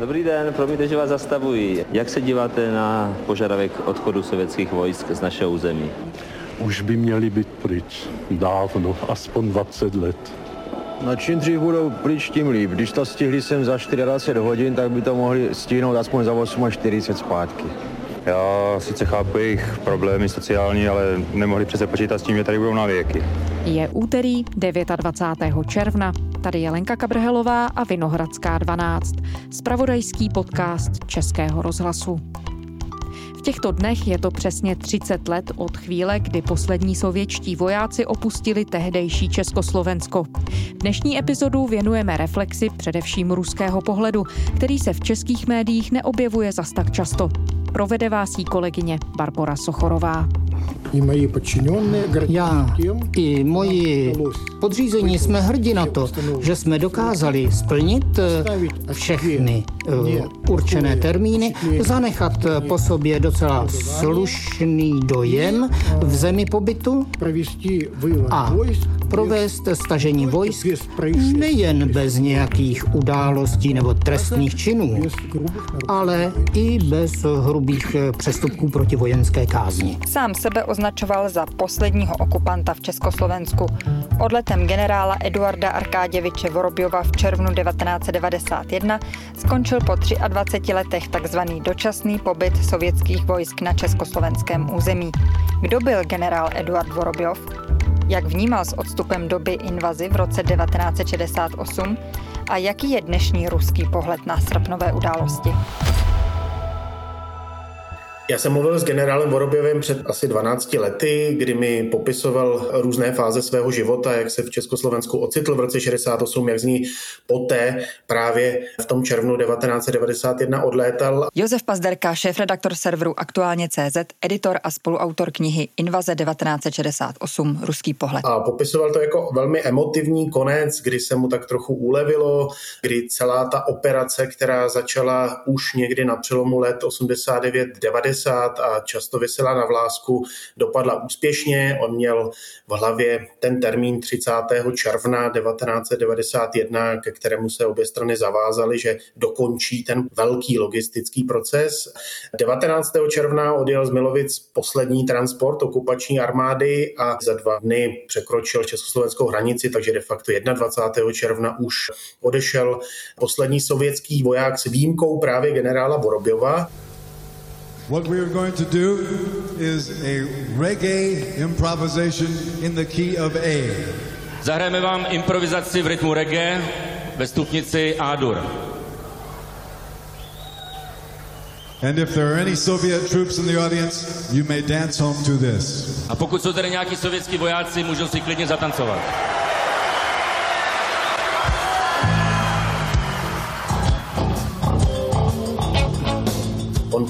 Dobrý den, promiňte, že vás zastavuji. Jak se díváte na požadavek odchodu sovětských vojsk z našeho území? Už by měli být pryč. Dávno, aspoň 20 let. No čím dřív budou pryč, tím líp. Když to stihli sem za 24 hodin, tak by to mohli stihnout aspoň za 48 zpátky. Já sice chápu jejich problémy sociální, ale nemohli přece počítat s tím, že tady budou na věky. Je úterý 29. června. Tady je Lenka Kabrhelová a Vinohradská 12. Spravodajský podcast Českého rozhlasu. V těchto dnech je to přesně 30 let od chvíle, kdy poslední sovětští vojáci opustili tehdejší Československo. Dnešní epizodu věnujeme reflexi především ruského pohledu, který se v českých médiích neobjevuje zas tak často. Provede vás jí kolegyně Barbara Sochorová. Já i moji podřízení jsme hrdí na to, že jsme dokázali splnit eh, všechny eh, určené termíny, zanechat po sobě docela slušný dojem v zemi pobytu a provést stažení vojsk nejen bez nějakých událostí nebo trestných činů, ale i bez hrubých přestupků proti vojenské kázni. Sám sebe označoval za posledního okupanta v Československu. Odletem generála Eduarda Arkáděviče Vorobjova v červnu 1991 skončil po 23 letech takzvaný dočasný pobyt sovětských vojsk na československém území. Kdo byl generál Eduard Vorobjov? Jak vnímal s odstupem doby invazi v roce 1968 a jaký je dnešní ruský pohled na srpnové události? Já jsem mluvil s generálem Vorobjevem před asi 12 lety, kdy mi popisoval různé fáze svého života, jak se v Československu ocitl v roce 68, jak z ní poté právě v tom červnu 1991 odlétal. Josef Pazderka, šéf-redaktor serveru Aktuálně CZ, editor a spoluautor knihy Invaze 1968, Ruský pohled. A popisoval to jako velmi emotivní konec, kdy se mu tak trochu ulevilo, kdy celá ta operace, která začala už někdy na přelomu let 89-90, 90 a často vysela na vlásku, dopadla úspěšně. On měl v hlavě ten termín 30. června 1991, ke kterému se obě strany zavázaly, že dokončí ten velký logistický proces. 19. června odjel z Milovic poslední transport okupační armády a za dva dny překročil československou hranici, takže de facto 21. června už odešel poslední sovětský voják s výjimkou právě generála Vorobjova. What we are going to do is a reggae improvisation in the key of A. Zahrajeme vám improvizaci v rytmu reggae ve stupnici A-dur. And if there are any Soviet troops in the audience, you may dance home to this. A pokud jsou tady nějaký sovětský vojáci, můžou si klidně zatancovat.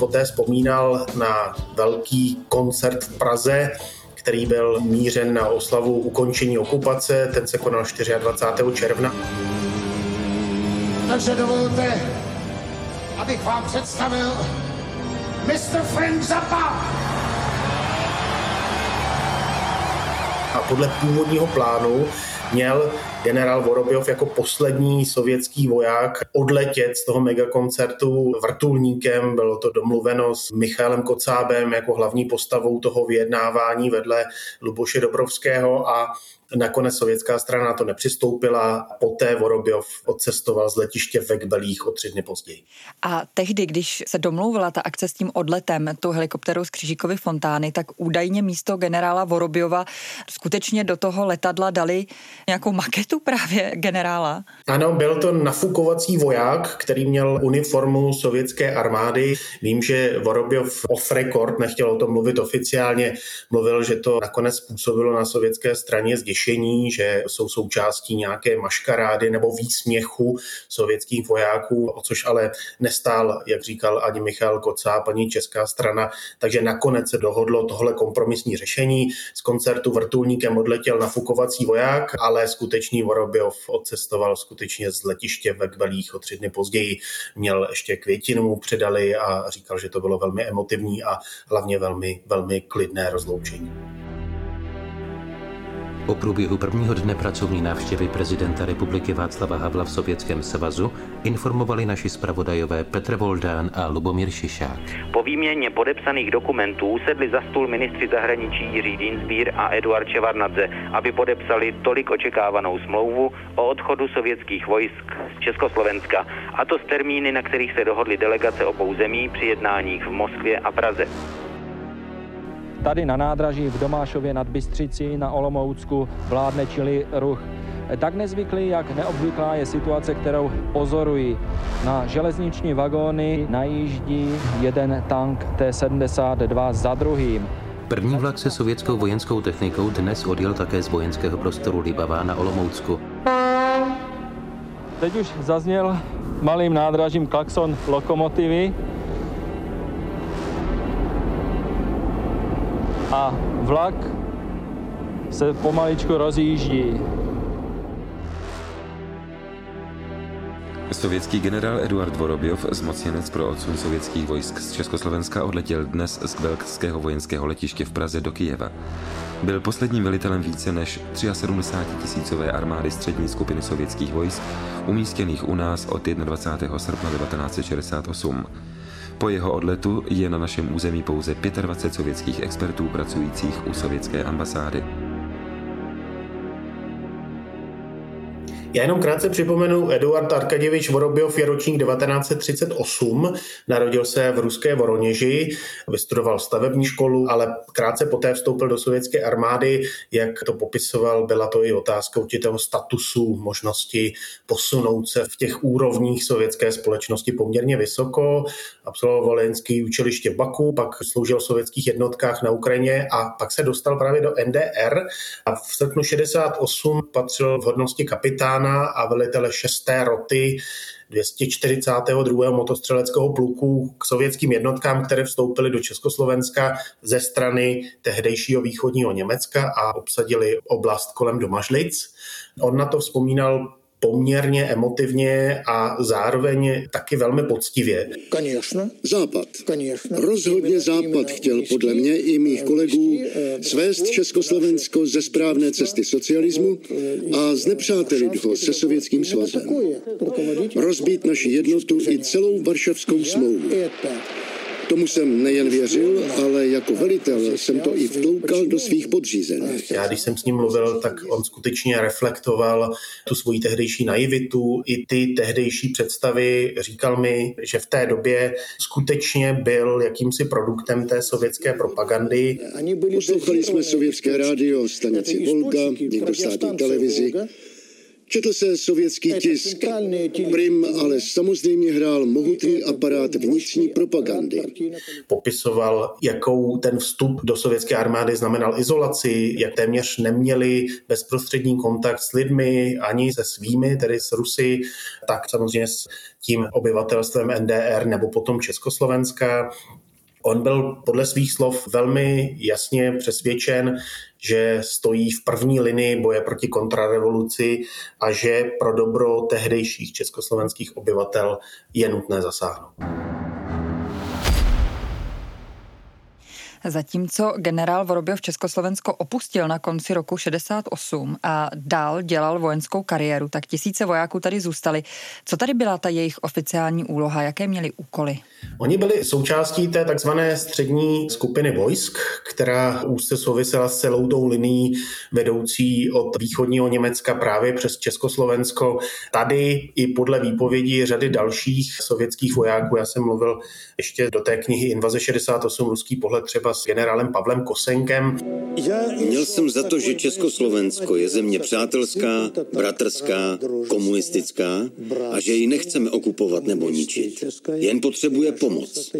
Poté vzpomínal na velký koncert v Praze, který byl mířen na oslavu ukončení okupace. Ten se konal 24. června. Takže dovolte, abych vám představil Mr. Frank Zappa. A podle původního plánu měl generál Vorobjov jako poslední sovětský voják odletět z toho megakoncertu vrtulníkem. Bylo to domluveno s Michailem Kocábem jako hlavní postavou toho vyjednávání vedle Luboše Dobrovského a Nakonec sovětská strana na to nepřistoupila, poté Vorobjov odcestoval z letiště ve Kbelích o tři dny později. A tehdy, když se domlouvala ta akce s tím odletem, tu helikopterou z Křižíkovy fontány, tak údajně místo generála Vorobjova skutečně do toho letadla dali nějakou maketu právě generála? Ano, byl to nafukovací voják, který měl uniformu sovětské armády. Vím, že Vorobjov off record nechtěl o tom mluvit oficiálně, mluvil, že to nakonec způsobilo na sovětské straně zděšení že jsou součástí nějaké maškarády nebo výsměchu sovětských vojáků, o což ale nestál, jak říkal ani Michal Kocá, paní česká strana. Takže nakonec se dohodlo tohle kompromisní řešení. Z koncertu vrtulníkem odletěl nafukovací voják, ale skutečný Vorobjov odcestoval skutečně z letiště ve Kvelích o tři dny později. Měl ještě květinu mu předali a říkal, že to bylo velmi emotivní a hlavně velmi, velmi klidné rozloučení. O průběhu prvního dne pracovní návštěvy prezidenta republiky Václava Havla v Sovětském svazu informovali naši zpravodajové Petr Voldán a Lubomír Šišák. Po výměně podepsaných dokumentů sedli za stůl ministři zahraničí Jiří Dinsbír a Eduard Čevarnadze, aby podepsali tolik očekávanou smlouvu o odchodu sovětských vojsk z Československa, a to s termíny, na kterých se dohodly delegace obou zemí při jednáních v Moskvě a Praze. Tady na nádraží v Domášově nad Bystřicí na Olomoucku vládne čili ruch. Tak nezvyklý, jak neobvyklá je situace, kterou pozorují. Na železniční vagóny najíždí jeden tank T-72 za druhým. První vlak se sovětskou vojenskou technikou dnes odjel také z vojenského prostoru Libavá na Olomoucku. Teď už zazněl malým nádražím klakson lokomotivy. A vlak se pomaličku rozjíždí. Sovětský generál Eduard Vorobjov, zmocněnec pro odsun sovětských vojsk z Československa, odletěl dnes z Kvelkského vojenského letiště v Praze do Kijeva. Byl posledním velitelem více než 73 tisícové armády střední skupiny sovětských vojsk, umístěných u nás od 21. srpna 1968. Po jeho odletu je na našem území pouze 25 sovětských expertů pracujících u sovětské ambasády. Já jenom krátce připomenu, Eduard Arkaděvič Vorobjov je ročník 1938, narodil se v ruské Voroněži, vystudoval stavební školu, ale krátce poté vstoupil do sovětské armády. Jak to popisoval, byla to i otázka určitého statusu, možnosti posunout se v těch úrovních sovětské společnosti poměrně vysoko. Absolvoval vojenský učiliště v Baku, pak sloužil v sovětských jednotkách na Ukrajině a pak se dostal právě do NDR a v srpnu 68 patřil v hodnosti kapitána kapitána a velitele 6. roty 242. motostřeleckého pluku k sovětským jednotkám, které vstoupily do Československa ze strany tehdejšího východního Německa a obsadili oblast kolem Domažlic. On na to vzpomínal poměrně emotivně a zároveň taky velmi poctivě. Конечно. Západ. Конечно. Rozhodně Západ chtěl podle mě i mých kolegů svést Československo ze správné cesty socialismu a znepřátelit ho se Sovětským svazem. Rozbít naši jednotu i celou Varšavskou smlouvu. Tomu jsem nejen věřil, ale jako velitel jsem to i vtloukal do svých podřízených. Já, když jsem s ním mluvil, tak on skutečně reflektoval tu svoji tehdejší naivitu, i ty tehdejší představy. Říkal mi, že v té době skutečně byl jakýmsi produktem té sovětské propagandy. Poslouchali jsme sovětské rádio, stanici Volga, někdo státní televizi. Četl se sovětský tisk. Prim ale samozřejmě hrál mohutný aparát vnitřní propagandy. Popisoval, jakou ten vstup do sovětské armády znamenal izolaci, jak téměř neměli bezprostřední kontakt s lidmi, ani se svými, tedy s Rusy, tak samozřejmě s tím obyvatelstvem NDR nebo potom Československa. On byl podle svých slov velmi jasně přesvědčen, že stojí v první linii boje proti kontrarevoluci a že pro dobro tehdejších československých obyvatel je nutné zasáhnout. Zatímco generál Vorobjov Československo opustil na konci roku 68 a dál dělal vojenskou kariéru, tak tisíce vojáků tady zůstali. Co tady byla ta jejich oficiální úloha? Jaké měli úkoly? Oni byli součástí té takzvané střední skupiny vojsk, která úzce souvisela s celou tou linií vedoucí od východního Německa právě přes Československo. Tady i podle výpovědí řady dalších sovětských vojáků, já jsem mluvil ještě do té knihy Invaze 68, ruský pohled třeba s generálem Pavlem Kosenkem. Měl jsem za to, že Československo je země přátelská, bratrská, komunistická a že ji nechceme okupovat nebo ničit. Jen potřebuje pomoc.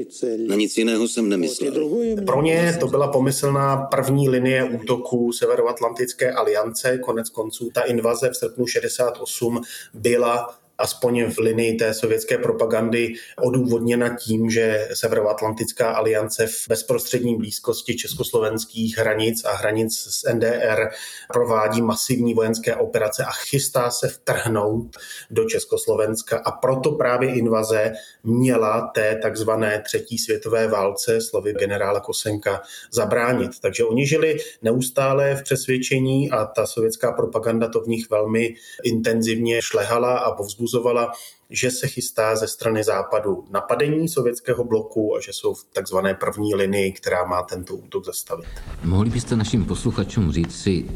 Na nic jiného jsem nemyslel. Pro ně to byla pomyslná první linie útoku Severoatlantické aliance. Konec konců ta invaze v srpnu 68 byla aspoň v linii té sovětské propagandy odůvodněna tím, že Severoatlantická aliance v bezprostřední blízkosti československých hranic a hranic s NDR provádí masivní vojenské operace a chystá se vtrhnout do Československa a proto právě invaze měla té takzvané třetí světové válce, slovy generála Kosenka, zabránit. Takže oni žili neustále v přesvědčení a ta sovětská propaganda to v nich velmi intenzivně šlehala a povzbuzovala, že se chystá ze strany západu napadení sovětského bloku a že jsou v takzvané první linii, která má tento útok zastavit. Mohli byste našim posluchačům říct si,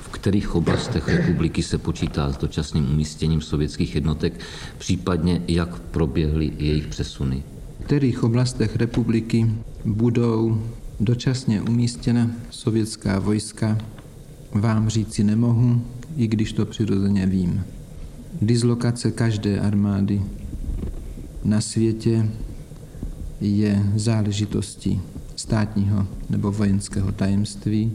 v kterých oblastech republiky se počítá s dočasným umístěním sovětských jednotek, případně jak proběhly jejich přesuny? V kterých oblastech republiky budou dočasně umístěna sovětská vojska, vám říci nemohu, i když to přirozeně vím. Dislokace každé armády na světě je záležitostí státního nebo vojenského tajemství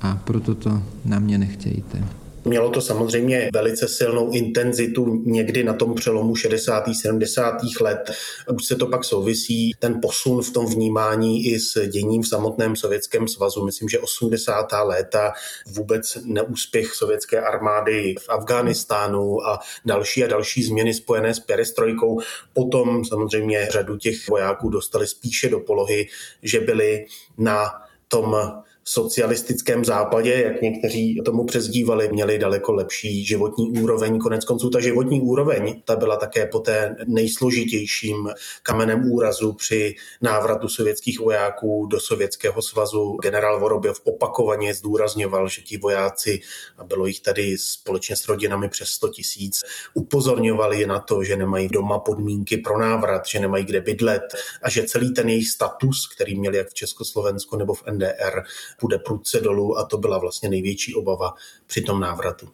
a proto to na mě nechtějte. Mělo to samozřejmě velice silnou intenzitu někdy na tom přelomu 60. 70. let. Už se to pak souvisí, ten posun v tom vnímání i s děním v samotném Sovětském svazu. Myslím, že 80. léta vůbec neúspěch sovětské armády v Afghánistánu a další a další změny spojené s perestrojkou. Potom samozřejmě řadu těch vojáků dostali spíše do polohy, že byli na tom socialistickém západě, jak někteří tomu přezdívali, měli daleko lepší životní úroveň. Konec konců ta životní úroveň, ta byla také po té nejsložitějším kamenem úrazu při návratu sovětských vojáků do Sovětského svazu. Generál Vorobjev opakovaně zdůrazňoval, že ti vojáci, a bylo jich tady společně s rodinami přes 100 tisíc, upozorňovali na to, že nemají doma podmínky pro návrat, že nemají kde bydlet a že celý ten jejich status, který měli jak v Československu nebo v NDR, půjde prudce dolů a to byla vlastně největší obava při tom návratu.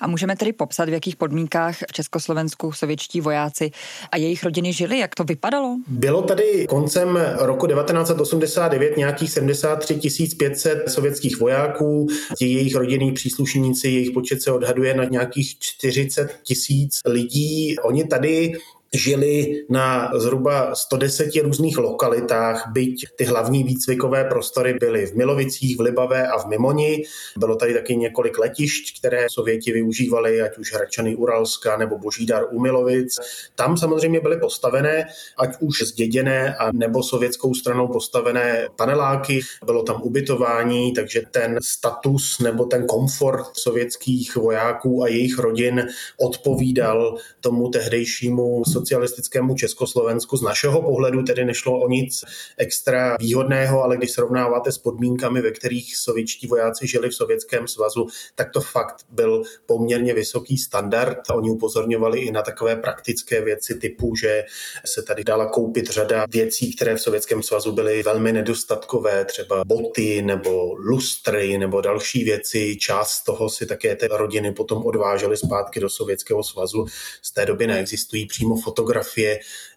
A můžeme tedy popsat, v jakých podmínkách v Československu sovětští vojáci a jejich rodiny žili? Jak to vypadalo? Bylo tady koncem roku 1989 nějakých 73 500 sovětských vojáků. Ti jejich rodinní příslušníci, jejich počet se odhaduje na nějakých 40 tisíc lidí. Oni tady žili na zhruba 110 různých lokalitách, byť ty hlavní výcvikové prostory byly v Milovicích, v Libavé a v Mimoni. Bylo tady taky několik letišť, které Sověti využívali, ať už Hračany Uralska nebo Božídar u Milovic. Tam samozřejmě byly postavené, ať už zděděné a nebo sovětskou stranou postavené paneláky, bylo tam ubytování, takže ten status nebo ten komfort sovětských vojáků a jejich rodin odpovídal tomu tehdejšímu socialistickému Československu. Z našeho pohledu tedy nešlo o nic extra výhodného, ale když srovnáváte s podmínkami, ve kterých sovětští vojáci žili v Sovětském svazu, tak to fakt byl poměrně vysoký standard. Oni upozorňovali i na takové praktické věci typu, že se tady dala koupit řada věcí, které v Sovětském svazu byly velmi nedostatkové, třeba boty nebo lustry nebo další věci. Část toho si také ty rodiny potom odvážely zpátky do Sovětského svazu. Z té doby neexistují přímo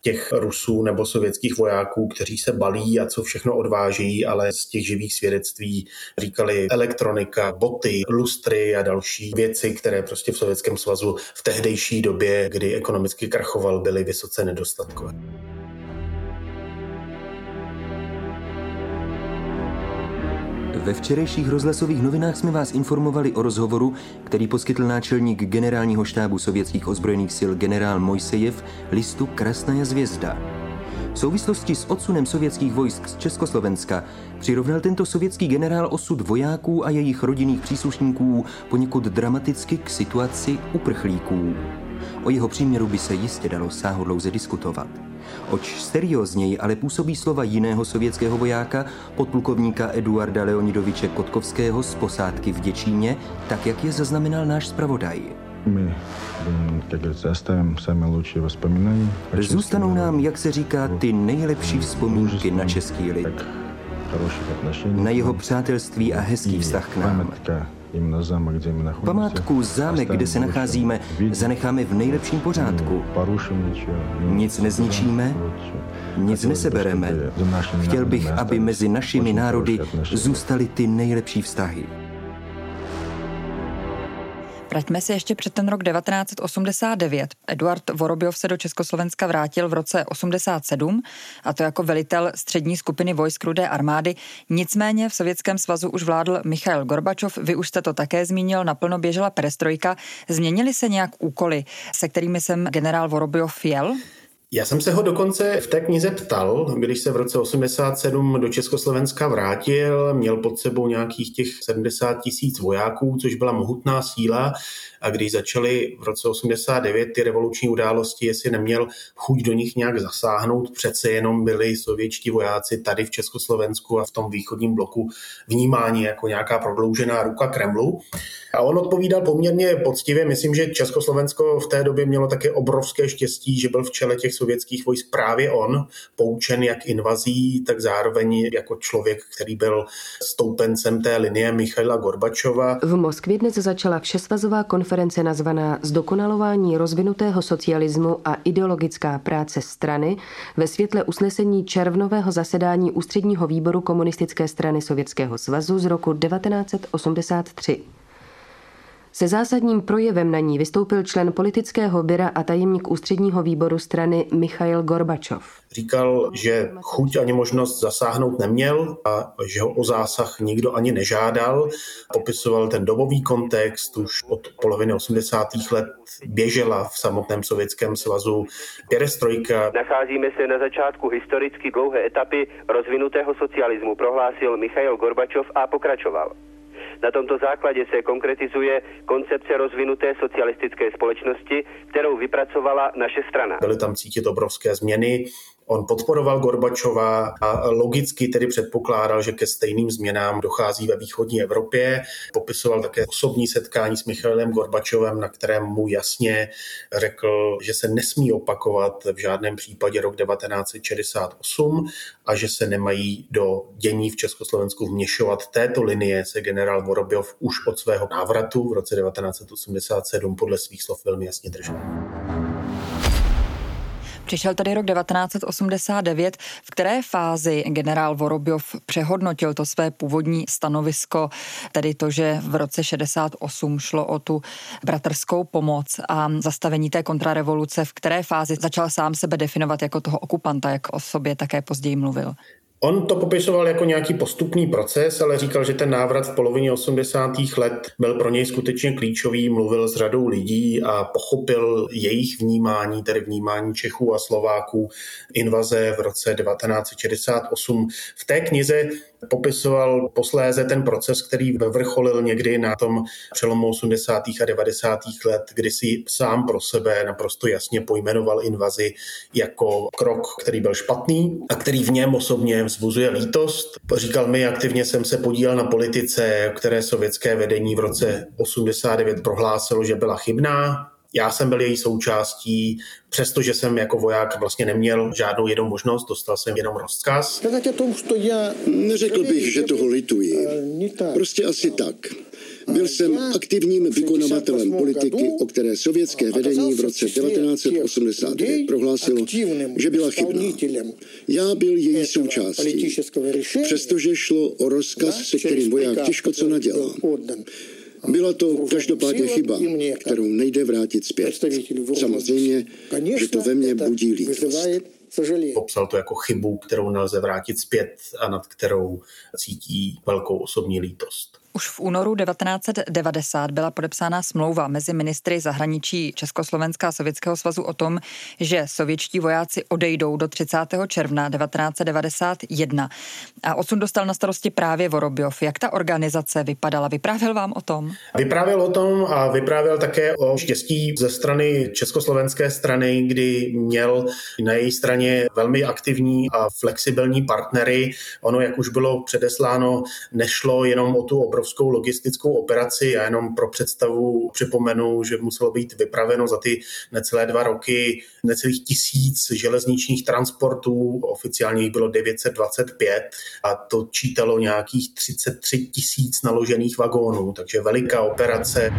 těch Rusů nebo sovětských vojáků, kteří se balí a co všechno odváží, ale z těch živých svědectví říkali elektronika, boty, lustry a další věci, které prostě v Sovětském svazu v tehdejší době, kdy ekonomicky krachoval, byly vysoce nedostatkové. Ve včerejších rozhlasových novinách jsme vás informovali o rozhovoru, který poskytl náčelník generálního štábu sovětských ozbrojených sil generál Mojsejev listu Krasnaja zvězda. V souvislosti s odsunem sovětských vojsk z Československa přirovnal tento sovětský generál osud vojáků a jejich rodinných příslušníků poněkud dramaticky k situaci uprchlíků. O jeho příměru by se jistě dalo sáhodlouze diskutovat. Oč seriózněji ale působí slova jiného sovětského vojáka, podplukovníka Eduarda Leonidoviče Kotkovského z posádky v Děčíně, tak jak je zaznamenal náš zpravodaj. My, jak zastavím sami lepší vzpomínání. Zůstanou nám, jak se říká, ty nejlepší vzpomínky na český lid. Na jeho přátelství a hezký vztah k nám. Památku zámek, kde se nacházíme, zanecháme v nejlepším pořádku. Nic nezničíme, nic nesebereme. Chtěl bych, aby mezi našimi národy zůstaly ty nejlepší vztahy. Vraťme se ještě před ten rok 1989. Eduard Vorobiov se do Československa vrátil v roce 87 a to jako velitel střední skupiny vojsk Rudé armády. Nicméně v Sovětském svazu už vládl Michail Gorbačov, vy už jste to také zmínil, naplno běžela perestrojka. Změnily se nějak úkoly, se kterými jsem generál Vorobiov jel? Já jsem se ho dokonce v té knize ptal, když se v roce 87 do Československa vrátil, měl pod sebou nějakých těch 70 tisíc vojáků, což byla mohutná síla a když začaly v roce 89 ty revoluční události, jestli neměl chuť do nich nějak zasáhnout, přece jenom byli sovětští vojáci tady v Československu a v tom východním bloku vnímání jako nějaká prodloužená ruka Kremlu. A on odpovídal poměrně poctivě. Myslím, že Československo v té době mělo také obrovské štěstí, že byl v čele těch sovětských vojsk právě on, poučen jak invazí, tak zároveň jako člověk, který byl stoupencem té linie Michaila Gorbačova. V Moskvě dnes začala všesvazová konference nazvaná Zdokonalování rozvinutého socialismu a ideologická práce strany ve světle usnesení červnového zasedání Ústředního výboru komunistické strany Sovětského svazu z roku 1983. Se zásadním projevem na ní vystoupil člen politického byra a tajemník ústředního výboru strany Michail Gorbačov. Říkal, že chuť ani možnost zasáhnout neměl a že ho o zásah nikdo ani nežádal. Popisoval ten dobový kontext, už od poloviny 80. let běžela v samotném Sovětském svazu perestrojka. Nacházíme se na začátku historicky dlouhé etapy rozvinutého socialismu, prohlásil Michail Gorbačov a pokračoval. Na tomto základě se konkretizuje koncepce rozvinuté socialistické společnosti, kterou vypracovala naše strana. Byly tam cítit obrovské změny, On podporoval Gorbačova a logicky tedy předpokládal, že ke stejným změnám dochází ve východní Evropě. Popisoval také osobní setkání s Michailem Gorbačovem, na kterém mu jasně řekl, že se nesmí opakovat v žádném případě rok 1968 a že se nemají do dění v Československu vměšovat. Této linie se generál Vorobjov už od svého návratu v roce 1987 podle svých slov velmi jasně držel. Přišel tady rok 1989, v které fázi generál Vorobjov přehodnotil to své původní stanovisko, tedy to, že v roce 68 šlo o tu bratrskou pomoc a zastavení té kontrarevoluce, v které fázi začal sám sebe definovat jako toho okupanta, jak o sobě také později mluvil. On to popisoval jako nějaký postupný proces, ale říkal, že ten návrat v polovině 80. let byl pro něj skutečně klíčový, mluvil s řadou lidí a pochopil jejich vnímání, tedy vnímání Čechů a Slováků invaze v roce 1968. V té knize popisoval posléze ten proces, který vrcholil někdy na tom přelomu 80. a 90. let, kdy si sám pro sebe naprosto jasně pojmenoval invazi jako krok, který byl špatný a který v něm osobně vzbuzuje lítost. Říkal mi, aktivně jsem se podílel na politice, které sovětské vedení v roce 89 prohlásilo, že byla chybná, já jsem byl její součástí, přestože jsem jako voják vlastně neměl žádnou jednou možnost, dostal jsem jenom rozkaz. Neřekl bych, že toho lituji. Prostě asi tak. Byl jsem aktivním vykonavatelem politiky, o které sovětské vedení v roce 1989 prohlásilo, že byla chybná. Já byl její součástí, přestože šlo o rozkaz, se kterým voják těžko co nadělal. Byla to každopádně chyba, kterou nejde vrátit zpět. Samozřejmě, že to ve mně budí lítost. Popsal to jako chybu, kterou nelze vrátit zpět a nad kterou cítí velkou osobní lítost. Už v únoru 1990 byla podepsána smlouva mezi ministry zahraničí Československa a Sovětského svazu o tom, že sovětští vojáci odejdou do 30. června 1991. A odsun dostal na starosti právě Vorobjov. Jak ta organizace vypadala? Vyprávěl vám o tom? Vyprávěl o tom a vyprávěl také o štěstí ze strany československé strany, kdy měl na její straně velmi aktivní a flexibilní partnery. Ono, jak už bylo předesláno, nešlo jenom o tu obrovskou obrovskou logistickou operaci. Já jenom pro představu připomenu, že muselo být vypraveno za ty necelé dva roky necelých tisíc železničních transportů, oficiálně jich bylo 925 a to čítalo nějakých 33 tisíc naložených vagónů, takže veliká operace.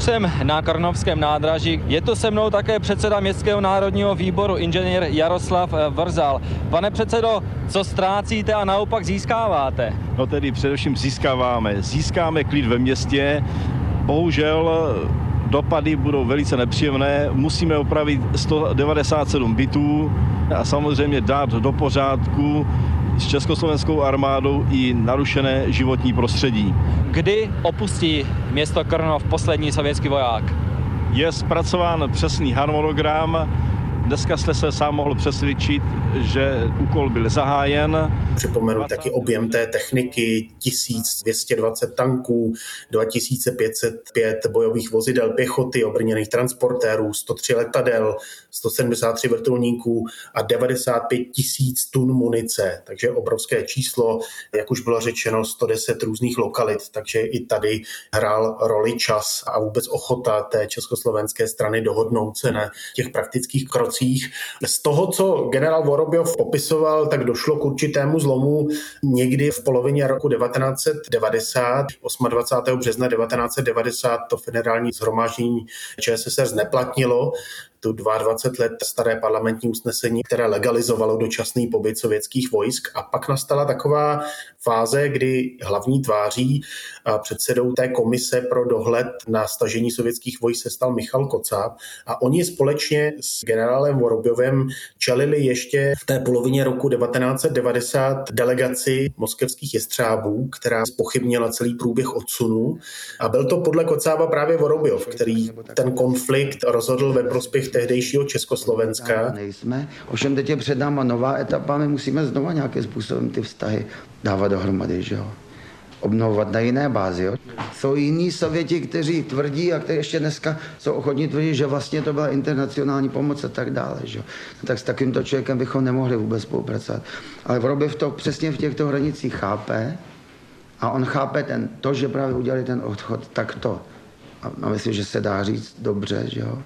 Jsem na Karnovském nádraží. Je to se mnou také předseda Městského národního výboru, inženýr Jaroslav Vrzal. Pane předsedo, co ztrácíte a naopak získáváte? No tedy především získáváme. Získáme klid ve městě, bohužel dopady budou velice nepříjemné. Musíme opravit 197 bytů a samozřejmě dát do pořádku s československou armádou i narušené životní prostředí. Kdy opustí město Krnov poslední sovětský voják? Je zpracován přesný harmonogram, Dneska jste se sám mohl přesvědčit, že úkol byl zahájen. Připomenu taky objem té techniky, 1220 tanků, 2505 bojových vozidel pěchoty, obrněných transportérů, 103 letadel, 173 vrtulníků a 95 tisíc tun munice. Takže obrovské číslo, jak už bylo řečeno, 110 různých lokalit, takže i tady hrál roli čas a vůbec ochota té československé strany dohodnout se na těch praktických krocích krocích. Z toho, co generál Vorobjov popisoval, tak došlo k určitému zlomu někdy v polovině roku 1990, 28. března 1990 to federální zhromáždění ČSSR zneplatnilo tu 22 let staré parlamentní usnesení, které legalizovalo dočasný pobyt sovětských vojsk. A pak nastala taková fáze, kdy hlavní tváří a předsedou té komise pro dohled na stažení sovětských vojsk se stal Michal Kocáb a oni společně s generálem Vorobjovem čelili ještě v té polovině roku 1990 delegaci moskevských jestřábů, která spochybnila celý průběh odsunu a byl to podle Kocába právě Vorobjov, který ten konflikt rozhodl ve prospěch tehdejšího Československa. Nejsme, ovšem teď je před náma nová etapa, my musíme znova nějakým způsobem ty vztahy dávat dohromady, že jo obnovovat na jiné bázi. Jo. Jsou jiní Sověti, kteří tvrdí a kteří ještě dneska jsou ochotní tvrdit, že vlastně to byla internacionální pomoc a tak dále. Že? No, tak s takýmto člověkem bychom nemohli vůbec spolupracovat. Ale v to přesně v těchto hranicích chápe a on chápe ten, to, že právě udělali ten odchod takto. A myslím, že se dá říct dobře, že jo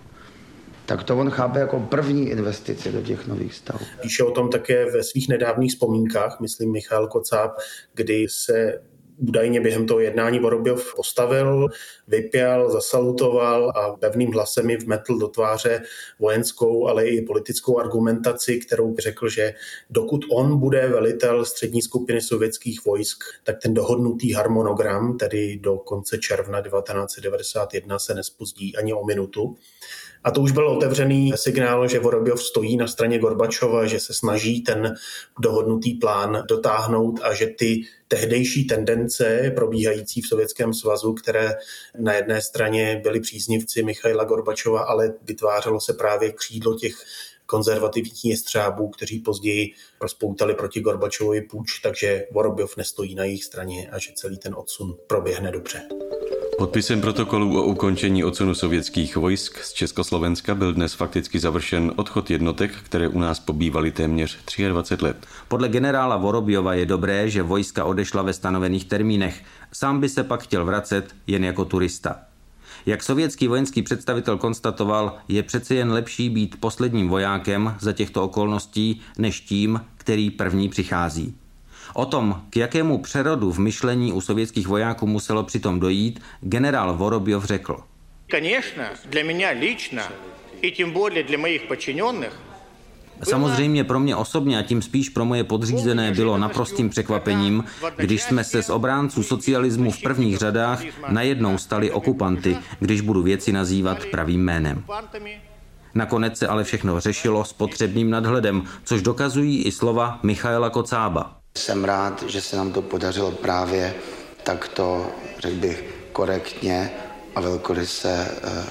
tak to on chápe jako první investici do těch nových stavů. Píše o tom také ve svých nedávných vzpomínkách, myslím Michal Kocáb, kdy se údajně během toho jednání Vorobjov postavil, vypěl, zasalutoval a pevným hlasem mi vmetl do tváře vojenskou, ale i politickou argumentaci, kterou řekl, že dokud on bude velitel střední skupiny sovětských vojsk, tak ten dohodnutý harmonogram, tedy do konce června 1991, se nespozdí ani o minutu. A to už byl otevřený signál, že Vorobjov stojí na straně Gorbačova, že se snaží ten dohodnutý plán dotáhnout a že ty tehdejší tendence probíhající v Sovětském svazu, které na jedné straně byli příznivci Michaila Gorbačova, ale vytvářelo se právě křídlo těch konzervativních jestřábů, kteří později rozpoutali proti Gorbačovovi půjč, takže Vorobjov nestojí na jejich straně a že celý ten odsun proběhne dobře. Podpisem protokolu o ukončení odsunu sovětských vojsk z Československa byl dnes fakticky završen odchod jednotek, které u nás pobývaly téměř 23 let. Podle generála Vorobjova je dobré, že vojska odešla ve stanovených termínech. Sám by se pak chtěl vracet jen jako turista. Jak sovětský vojenský představitel konstatoval, je přece jen lepší být posledním vojákem za těchto okolností, než tím, který první přichází. O tom, k jakému přerodu v myšlení u sovětských vojáků muselo přitom dojít, generál Vorobjov řekl. Конечно, для меня лично и тем более для моих подчиненных Samozřejmě pro mě osobně a tím spíš pro moje podřízené bylo naprostým překvapením, když jsme se z obránců socialismu v prvních řadách najednou stali okupanty, když budu věci nazývat pravým jménem. Nakonec se ale všechno řešilo s potřebným nadhledem, což dokazují i slova Michaela Kocába. Jsem rád, že se nám to podařilo právě takto, řekl bych, korektně a velkoryse uh,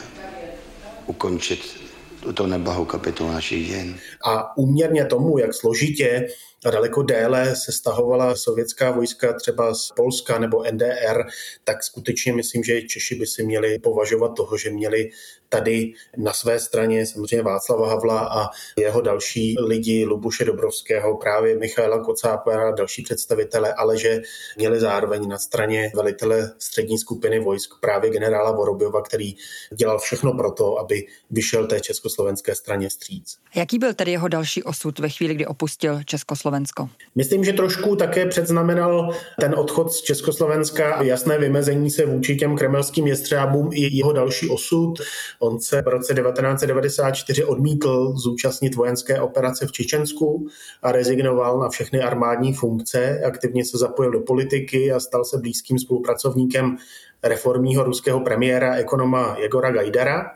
ukončit tuto neblahou kapitolu našich dějin. A úměrně tomu, jak složitě a daleko déle se stahovala sovětská vojska třeba z Polska nebo NDR, tak skutečně myslím, že Češi by si měli považovat toho, že měli tady na své straně samozřejmě Václava Havla a jeho další lidi, Lubuše Dobrovského, právě Michaela Kocápera a další představitele, ale že měli zároveň na straně velitele střední skupiny vojsk právě generála Vorobjova, který dělal všechno pro to, aby vyšel té československé straně vstříc. Jaký byl tedy jeho další osud ve chvíli, kdy opustil Československo? Československo? Myslím, že trošku také předznamenal ten odchod z Československa a jasné vymezení se vůči těm kremelským jestřábům i jeho další osud. On se v roce 1994 odmítl zúčastnit vojenské operace v Čečensku a rezignoval na všechny armádní funkce. Aktivně se zapojil do politiky a stal se blízkým spolupracovníkem reformního ruského premiéra ekonoma Jegora Gajdara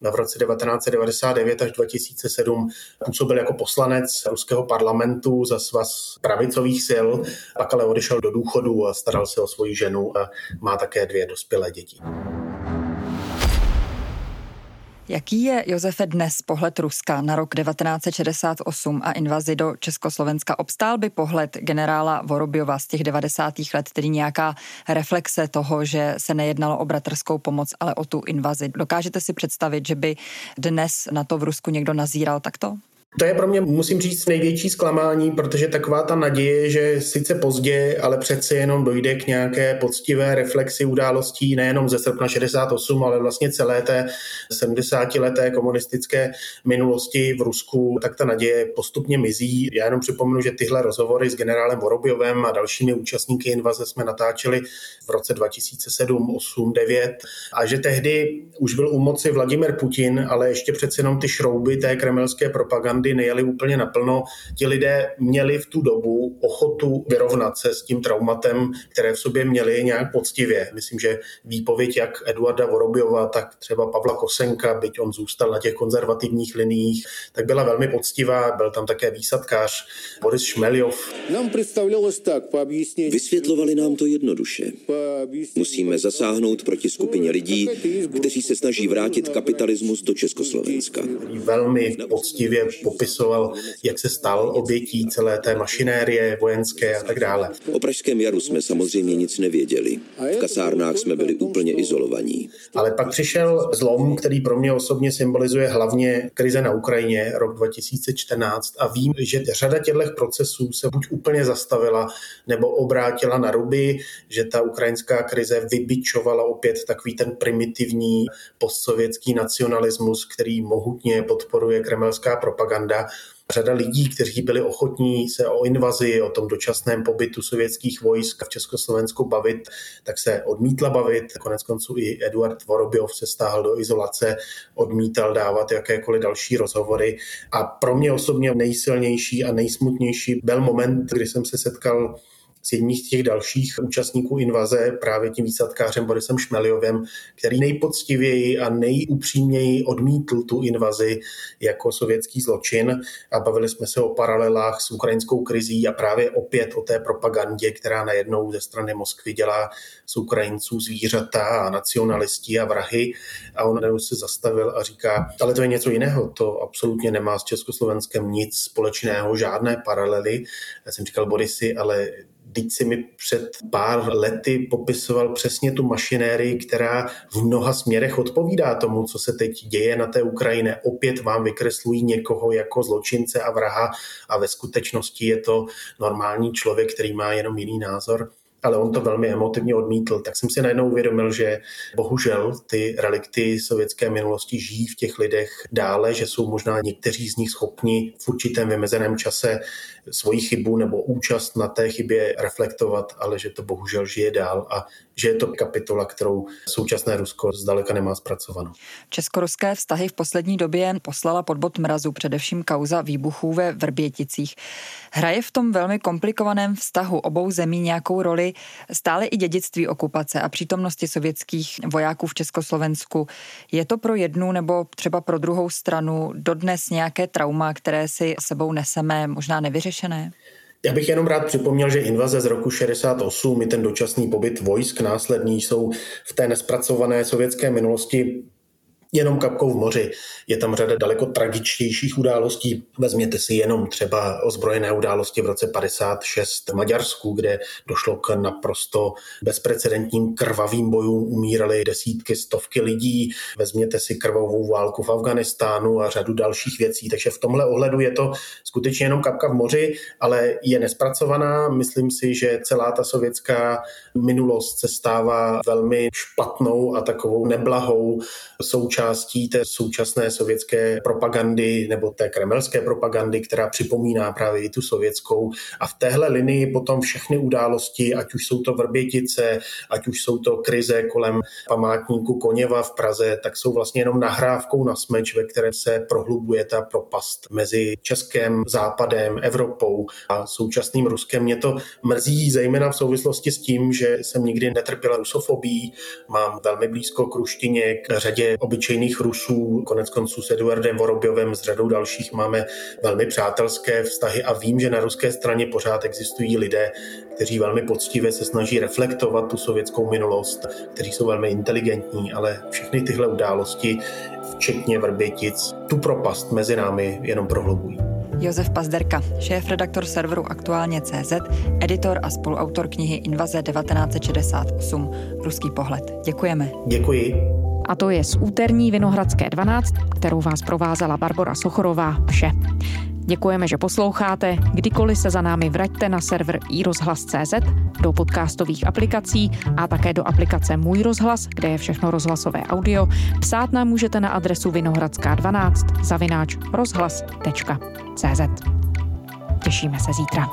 v roce 1999 až 2007 působil jako poslanec ruského parlamentu za svaz pravicových sil, pak ale odešel do důchodu a staral se o svoji ženu a má také dvě dospělé děti. Jaký je, Josefe, dnes pohled Ruska na rok 1968 a invazi do Československa? Obstál by pohled generála Vorobjova z těch 90. let, tedy nějaká reflexe toho, že se nejednalo o bratrskou pomoc, ale o tu invazi. Dokážete si představit, že by dnes na to v Rusku někdo nazíral takto? To je pro mě, musím říct, největší zklamání, protože taková ta naděje, že sice pozdě, ale přece jenom dojde k nějaké poctivé reflexi událostí nejenom ze srpna 68, ale vlastně celé té 70-leté komunistické minulosti v Rusku, tak ta naděje postupně mizí. Já jenom připomenu, že tyhle rozhovory s generálem Vorobjovem a dalšími účastníky invaze jsme natáčeli v roce 2007, 8, 9 a že tehdy už byl u moci Vladimir Putin, ale ještě přece jenom ty šrouby té kremelské propagandy propagandy nejeli úplně naplno. Ti lidé měli v tu dobu ochotu vyrovnat se s tím traumatem, které v sobě měli nějak poctivě. Myslím, že výpověď jak Eduarda Vorobjova, tak třeba Pavla Kosenka, byť on zůstal na těch konzervativních liních, tak byla velmi poctivá. Byl tam také výsadkář Boris Šmeljov. Vysvětlovali nám to jednoduše. Musíme zasáhnout proti skupině lidí, kteří se snaží vrátit kapitalismus do Československa. Velmi poctivě popisoval, jak se stal obětí celé té mašinérie vojenské a tak dále. O Pražském jaru jsme samozřejmě nic nevěděli. V kasárnách jsme byli úplně izolovaní. Ale pak přišel zlom, který pro mě osobně symbolizuje hlavně krize na Ukrajině, rok 2014 a vím, že řada těchto procesů se buď úplně zastavila nebo obrátila na ruby, že ta ukrajinská krize vybičovala opět takový ten primitivní postsovětský nacionalismus, který mohutně podporuje kremelská propaganda propaganda. Řada lidí, kteří byli ochotní se o invazi, o tom dočasném pobytu sovětských vojsk v Československu bavit, tak se odmítla bavit. Konec konců i Eduard Vorobjov se stáhl do izolace, odmítal dávat jakékoliv další rozhovory. A pro mě osobně nejsilnější a nejsmutnější byl moment, kdy jsem se setkal s jedním z těch dalších účastníků invaze, právě tím výsadkářem Borisem Šmeliovem, který nejpoctivěji a nejupřímněji odmítl tu invazi jako sovětský zločin a bavili jsme se o paralelách s ukrajinskou krizí a právě opět o té propagandě, která najednou ze strany Moskvy dělá z Ukrajinců zvířata a nacionalisti a vrahy a on se zastavil a říká, ale to je něco jiného, to absolutně nemá s Československem nic společného, žádné paralely. Já jsem říkal Borisy, ale Teď si mi před pár lety popisoval přesně tu mašinérii, která v mnoha směrech odpovídá tomu, co se teď děje na té Ukrajině. Opět vám vykreslují někoho jako zločince a vraha a ve skutečnosti je to normální člověk, který má jenom jiný názor ale on to velmi emotivně odmítl, tak jsem si najednou uvědomil, že bohužel ty relikty sovětské minulosti žijí v těch lidech dále, že jsou možná někteří z nich schopni v určitém vymezeném čase svoji chybu nebo účast na té chybě reflektovat, ale že to bohužel žije dál a že je to kapitola, kterou současné Rusko zdaleka nemá zpracovanou. Česko-ruské vztahy v poslední době poslala pod bod mrazu především kauza výbuchů ve Vrběticích. Hraje v tom velmi komplikovaném vztahu obou zemí nějakou roli stále i dědictví okupace a přítomnosti sovětských vojáků v Československu. Je to pro jednu nebo třeba pro druhou stranu dodnes nějaké trauma, které si sebou neseme, možná nevyřešené? Já bych jenom rád připomněl, že invaze z roku 68 i ten dočasný pobyt vojsk následný jsou v té nespracované sovětské minulosti jenom kapkou v moři. Je tam řada daleko tragičtějších událostí. Vezměte si jenom třeba ozbrojené události v roce 56 v Maďarsku, kde došlo k naprosto bezprecedentním krvavým bojům, umírali desítky, stovky lidí. Vezměte si krvavou válku v Afganistánu a řadu dalších věcí. Takže v tomhle ohledu je to skutečně jenom kapka v moři, ale je nespracovaná. Myslím si, že celá ta sovětská minulost se stává velmi špatnou a takovou neblahou součástí součástí té současné sovětské propagandy nebo té kremelské propagandy, která připomíná právě i tu sovětskou. A v téhle linii potom všechny události, ať už jsou to Vrbětice, ať už jsou to krize kolem památníku Koněva v Praze, tak jsou vlastně jenom nahrávkou na smeč, ve které se prohlubuje ta propast mezi Českém, Západem, Evropou a současným Ruskem. Mě to mrzí zejména v souvislosti s tím, že jsem nikdy netrpěla rusofobii, mám velmi blízko k ruštině, k řadě obyčejných Rusů, konec konců s Eduardem Vorobjovem, s řadou dalších máme velmi přátelské vztahy a vím, že na ruské straně pořád existují lidé, kteří velmi poctivě se snaží reflektovat tu sovětskou minulost, kteří jsou velmi inteligentní, ale všechny tyhle události, včetně Vrbětic, tu propast mezi námi jenom prohlubují. Josef Pazderka, šéf-redaktor serveru Aktuálně CZ, editor a spoluautor knihy Invaze 1968. Ruský pohled. Děkujeme. Děkuji. A to je z úterní Vinohradské 12, kterou vás provázela Barbara Sochorová. Vše. Děkujeme, že posloucháte. Kdykoliv se za námi vraťte na server iRozhlas.cz, do podcastových aplikací a také do aplikace Můj rozhlas, kde je všechno rozhlasové audio. Psát nám můžete na adresu vinohradská12 zavináč rozhlas.cz. Těšíme se zítra.